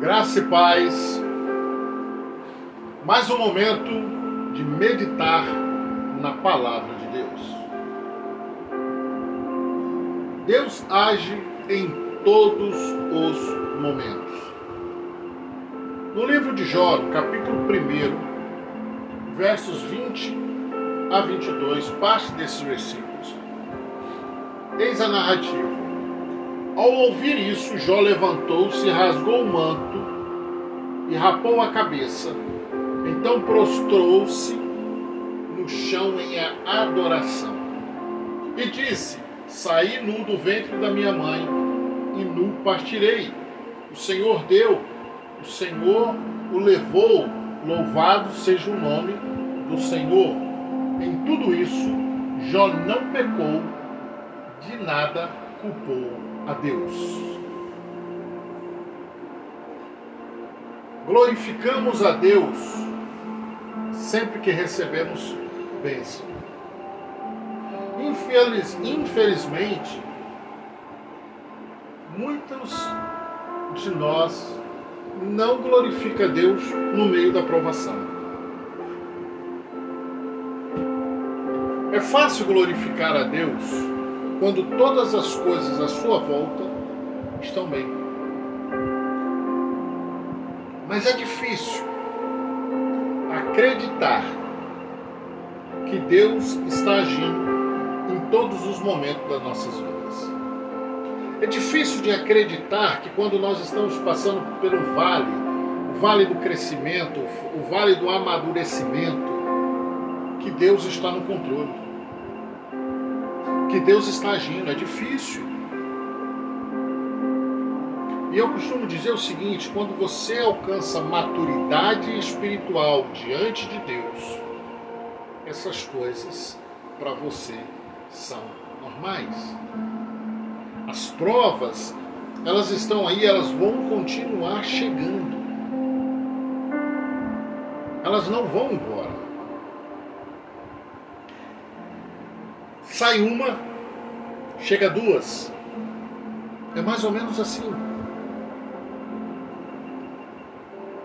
Graça e paz. Mais um momento de meditar na palavra de Deus. Deus age em todos os momentos. No livro de Jó, capítulo 1, versos 20 a 22, parte desses versículos. Eis a narrativa. Ao ouvir isso, Jó levantou-se, rasgou o manto e rapou a cabeça. Então prostrou-se no chão em adoração. E disse: Saí nu do ventre da minha mãe, e nu partirei. O Senhor deu, o Senhor o levou, louvado seja o nome do Senhor. Em tudo isso, Jó não pecou, de nada culpou a Deus. Glorificamos a Deus sempre que recebemos bênção. Infeliz, infelizmente, muitos de nós não glorifica Deus no meio da provação. É fácil glorificar a Deus quando todas as coisas à sua volta estão bem. Mas é difícil acreditar que Deus está agindo em todos os momentos das nossas vidas. É difícil de acreditar que quando nós estamos passando pelo vale, o vale do crescimento, o vale do amadurecimento, que Deus está no controle que Deus está agindo. É difícil. E eu costumo dizer o seguinte: quando você alcança maturidade espiritual diante de Deus, essas coisas para você são normais. As provas, elas estão aí, elas vão continuar chegando. Elas não vão embora. Sai uma, chega duas. É mais ou menos assim.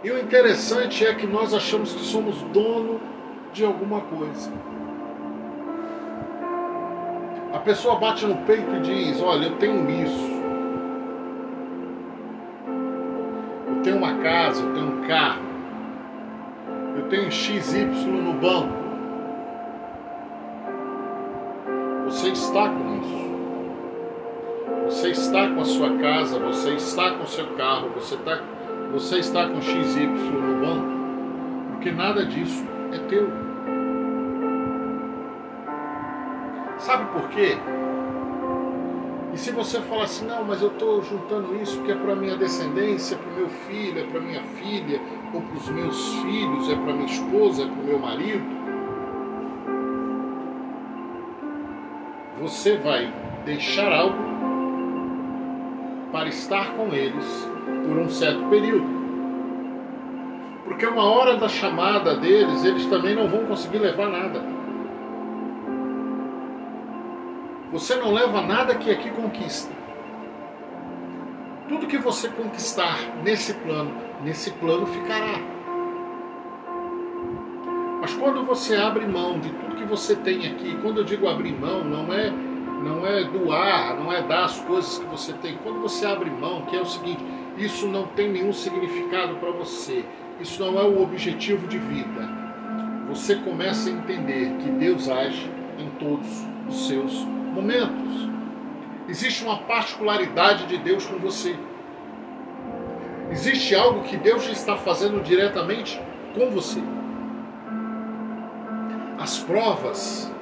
E o interessante é que nós achamos que somos dono de alguma coisa. A pessoa bate no peito e diz: Olha, eu tenho isso. Eu tenho uma casa, eu tenho um carro. Eu tenho XY no banco. Você está com isso. Você está com a sua casa, você está com o seu carro, você, tá, você está com XY no banco, porque nada disso é teu. Sabe por quê? E se você falar assim, não, mas eu estou juntando isso porque é para minha descendência, é para o meu filho, é para minha filha, ou para os meus filhos, é para minha esposa, é para o meu marido, você vai deixar algo para estar com eles por um certo período. Porque uma hora da chamada deles, eles também não vão conseguir levar nada. Você não leva nada que aqui conquista. Tudo que você conquistar nesse plano, nesse plano ficará. Quando você abre mão de tudo que você tem aqui, quando eu digo abrir mão, não é não é doar, não é dar as coisas que você tem. Quando você abre mão, que é o seguinte, isso não tem nenhum significado para você. Isso não é o objetivo de vida. Você começa a entender que Deus age em todos os seus momentos. Existe uma particularidade de Deus com você. Existe algo que Deus está fazendo diretamente com você. As provas,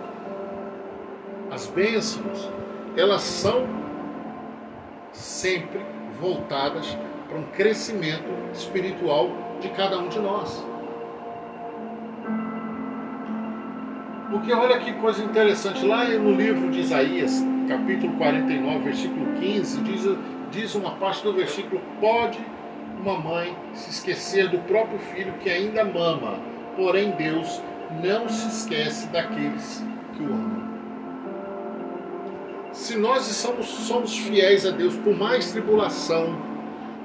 as bênçãos, elas são sempre voltadas para um crescimento espiritual de cada um de nós. Porque olha que coisa interessante, lá no livro de Isaías, capítulo 49, versículo 15, diz, diz uma parte do versículo: Pode uma mãe se esquecer do próprio filho que ainda mama, porém Deus não se esquece daqueles que o amam. Se nós somos, somos fiéis a Deus, por mais tribulação,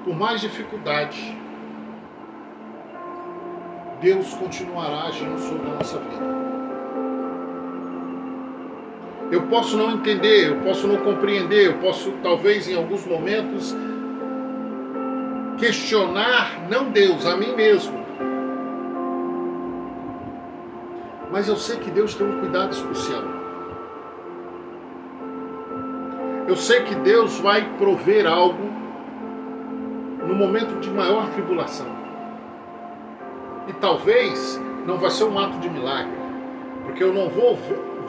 por mais dificuldades, Deus continuará agindo sobre a nossa vida. Eu posso não entender, eu posso não compreender, eu posso talvez em alguns momentos questionar não Deus, a mim mesmo. Mas eu sei que Deus tem um cuidado especial. Eu sei que Deus vai prover algo no momento de maior tribulação. E talvez não vai ser um ato de milagre, porque eu não vou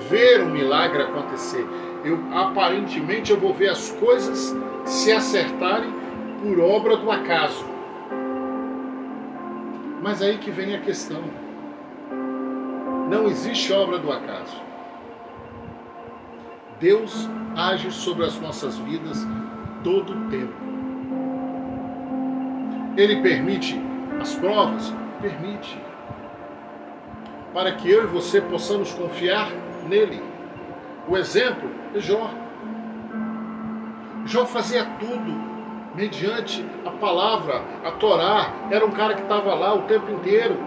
ver o milagre acontecer. Eu aparentemente eu vou ver as coisas se acertarem por obra do acaso. Mas aí que vem a questão. Não existe obra do acaso. Deus age sobre as nossas vidas todo o tempo. Ele permite as provas? Permite. Para que eu e você possamos confiar nele. O exemplo é Jó. Jó fazia tudo mediante a palavra, a Torá. Era um cara que estava lá o tempo inteiro.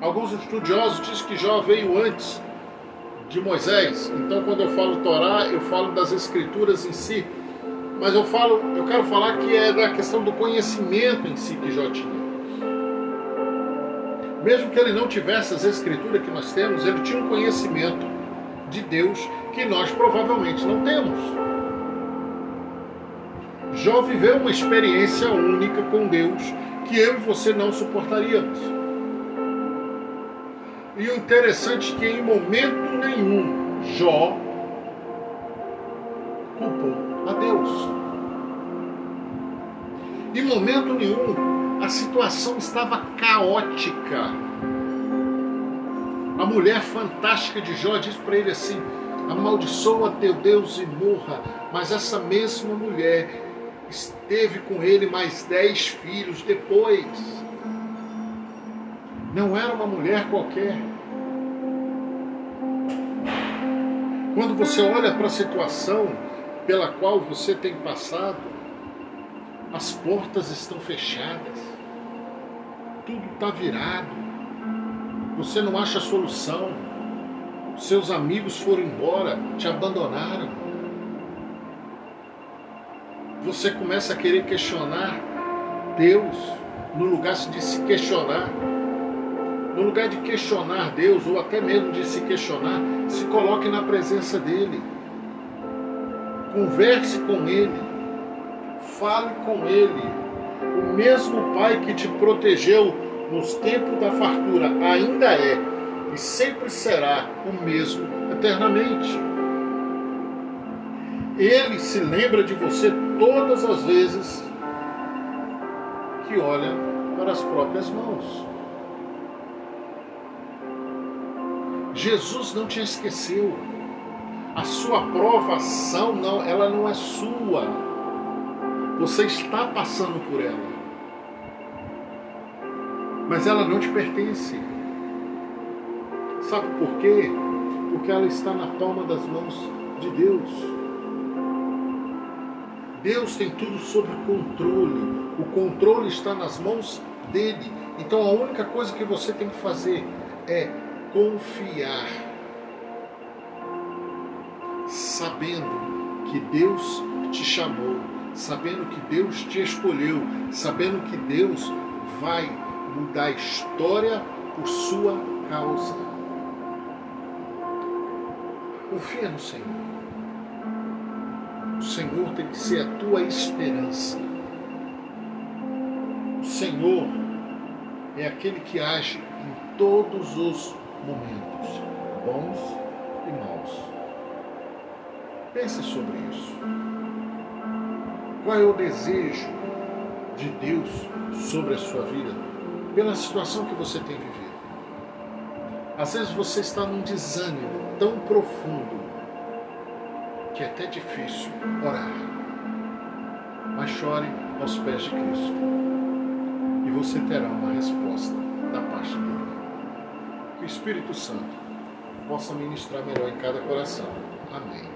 Alguns estudiosos dizem que Jó veio antes de Moisés. Então, quando eu falo Torá, eu falo das escrituras em si. Mas eu falo, eu quero falar que é da questão do conhecimento em si que Jó tinha. Mesmo que ele não tivesse as escrituras que nós temos, ele tinha um conhecimento de Deus que nós provavelmente não temos. Jó viveu uma experiência única com Deus que eu e você não suportaríamos. E o interessante é que em momento nenhum Jó culpou a Deus. Em momento nenhum a situação estava caótica. A mulher fantástica de Jó diz para ele assim: amaldiçoa teu Deus e morra. Mas essa mesma mulher esteve com ele mais dez filhos depois. Não era uma mulher qualquer. Quando você olha para a situação pela qual você tem passado, as portas estão fechadas, tudo está virado, você não acha solução, seus amigos foram embora, te abandonaram você começa a querer questionar Deus, no lugar de se questionar. No lugar de questionar Deus, ou até mesmo de se questionar, se coloque na presença dEle. Converse com Ele. Fale com Ele. O mesmo Pai que te protegeu nos tempos da fartura ainda é e sempre será o mesmo eternamente. Ele se lembra de você todas as vezes que olha para as próprias mãos. Jesus não te esqueceu. A sua provação não, ela não é sua. Você está passando por ela. Mas ela não te pertence. Sabe por quê? Porque ela está na palma das mãos de Deus. Deus tem tudo sob controle. O controle está nas mãos dele. Então a única coisa que você tem que fazer é confiar, sabendo que Deus te chamou, sabendo que Deus te escolheu, sabendo que Deus vai mudar a história por sua causa. Confia no Senhor. O Senhor tem que ser a tua esperança. O Senhor é aquele que age em todos os momentos, bons e maus. Pense sobre isso. Qual é o desejo de Deus sobre a sua vida pela situação que você tem vivido? Às vezes você está num desânimo tão profundo que é até difícil orar. Mas chore aos pés de Cristo e você terá uma resposta da parte dele. Espírito Santo possa ministrar melhor em cada coração. Amém.